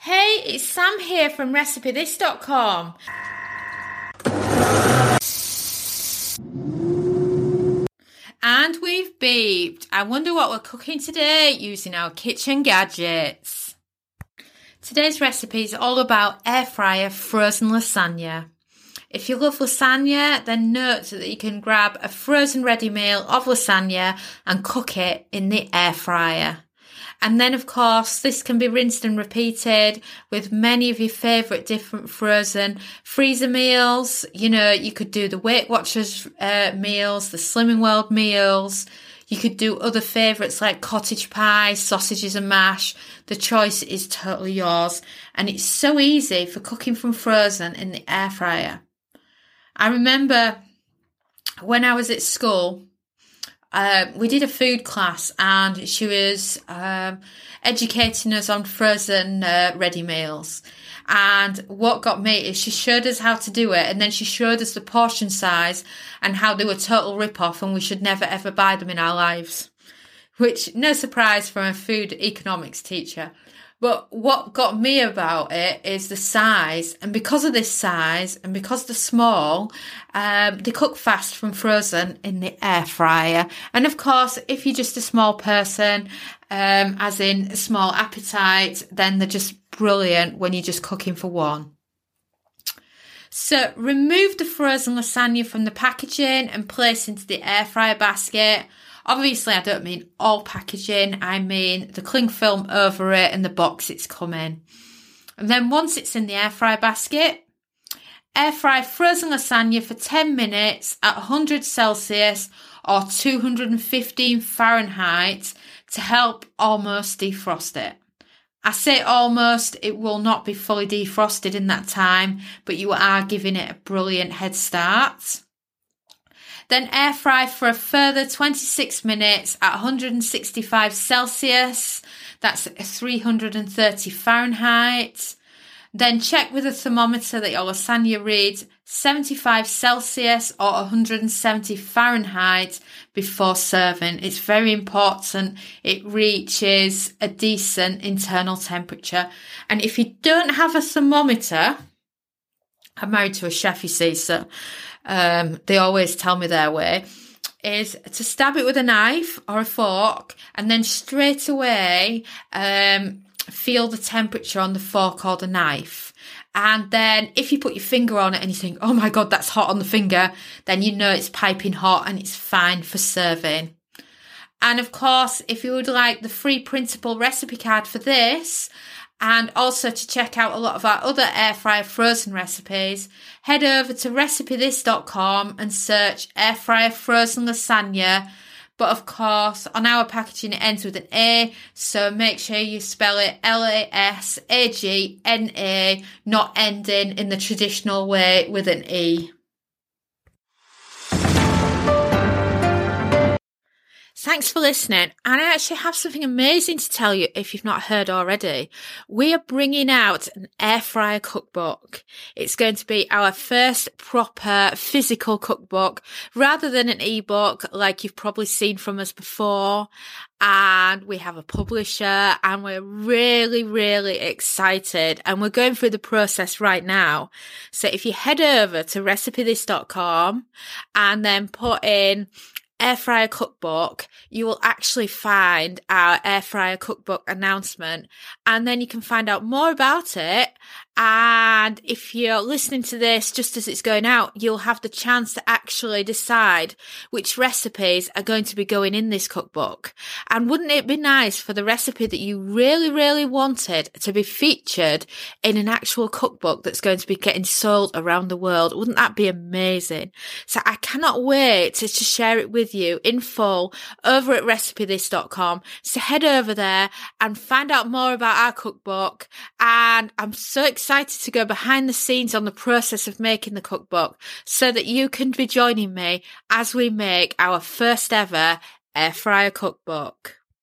Hey, it's Sam here from RecipeThis.com. And we've beeped. I wonder what we're cooking today using our kitchen gadgets. Today's recipe is all about air fryer frozen lasagna. If you love lasagna, then note that you can grab a frozen ready meal of lasagna and cook it in the air fryer. And then, of course, this can be rinsed and repeated with many of your favourite different frozen freezer meals. You know, you could do the Weight Watchers uh, meals, the Slimming World meals. You could do other favourites like cottage pie, sausages and mash. The choice is totally yours. And it's so easy for cooking from frozen in the air fryer. I remember when I was at school, uh, we did a food class and she was um, educating us on frozen uh, ready meals. And what got me is she showed us how to do it and then she showed us the portion size and how they were total rip off and we should never ever buy them in our lives. Which, no surprise from a food economics teacher. But what got me about it is the size, and because of this size, and because they're small, um, they cook fast from frozen in the air fryer. And of course, if you're just a small person, um, as in small appetite, then they're just brilliant when you're just cooking for one. So remove the frozen lasagna from the packaging and place into the air fryer basket. Obviously, I don't mean all packaging, I mean the cling film over it and the box it's come in. And then once it's in the air fry basket, air fry frozen lasagna for 10 minutes at 100 Celsius or 215 Fahrenheit to help almost defrost it. I say almost, it will not be fully defrosted in that time, but you are giving it a brilliant head start. Then air fry for a further 26 minutes at 165 Celsius. That's 330 Fahrenheit. Then check with a thermometer that your lasagna reads 75 Celsius or 170 Fahrenheit before serving. It's very important it reaches a decent internal temperature. And if you don't have a thermometer, I'm married to a chef, you see, so um, they always tell me their way, is to stab it with a knife or a fork and then straight away um, feel the temperature on the fork or the knife. And then if you put your finger on it and you think, oh my God, that's hot on the finger, then you know it's piping hot and it's fine for serving. And of course, if you would like the free printable recipe card for this, and also to check out a lot of our other air fryer frozen recipes, head over to recipethis.com and search air fryer frozen lasagna. But of course, on our packaging, it ends with an A, so make sure you spell it L A S A G N A, not ending in the traditional way with an E. Thanks for listening. And I actually have something amazing to tell you if you've not heard already. We are bringing out an air fryer cookbook. It's going to be our first proper physical cookbook rather than an ebook like you've probably seen from us before. And we have a publisher and we're really, really excited and we're going through the process right now. So if you head over to recipethis.com and then put in air fryer cookbook, you will actually find our air fryer cookbook announcement and then you can find out more about it and if you're listening to this just as it's going out, you'll have the chance to actually decide which recipes are going to be going in this cookbook. And wouldn't it be nice for the recipe that you really, really wanted to be featured in an actual cookbook that's going to be getting sold around the world? Wouldn't that be amazing? So I cannot wait to, share it with you in full over at recipethis.com. So head over there and find out more about our cookbook. And I'm so excited excited to go behind the scenes on the process of making the cookbook so that you can be joining me as we make our first ever air fryer cookbook.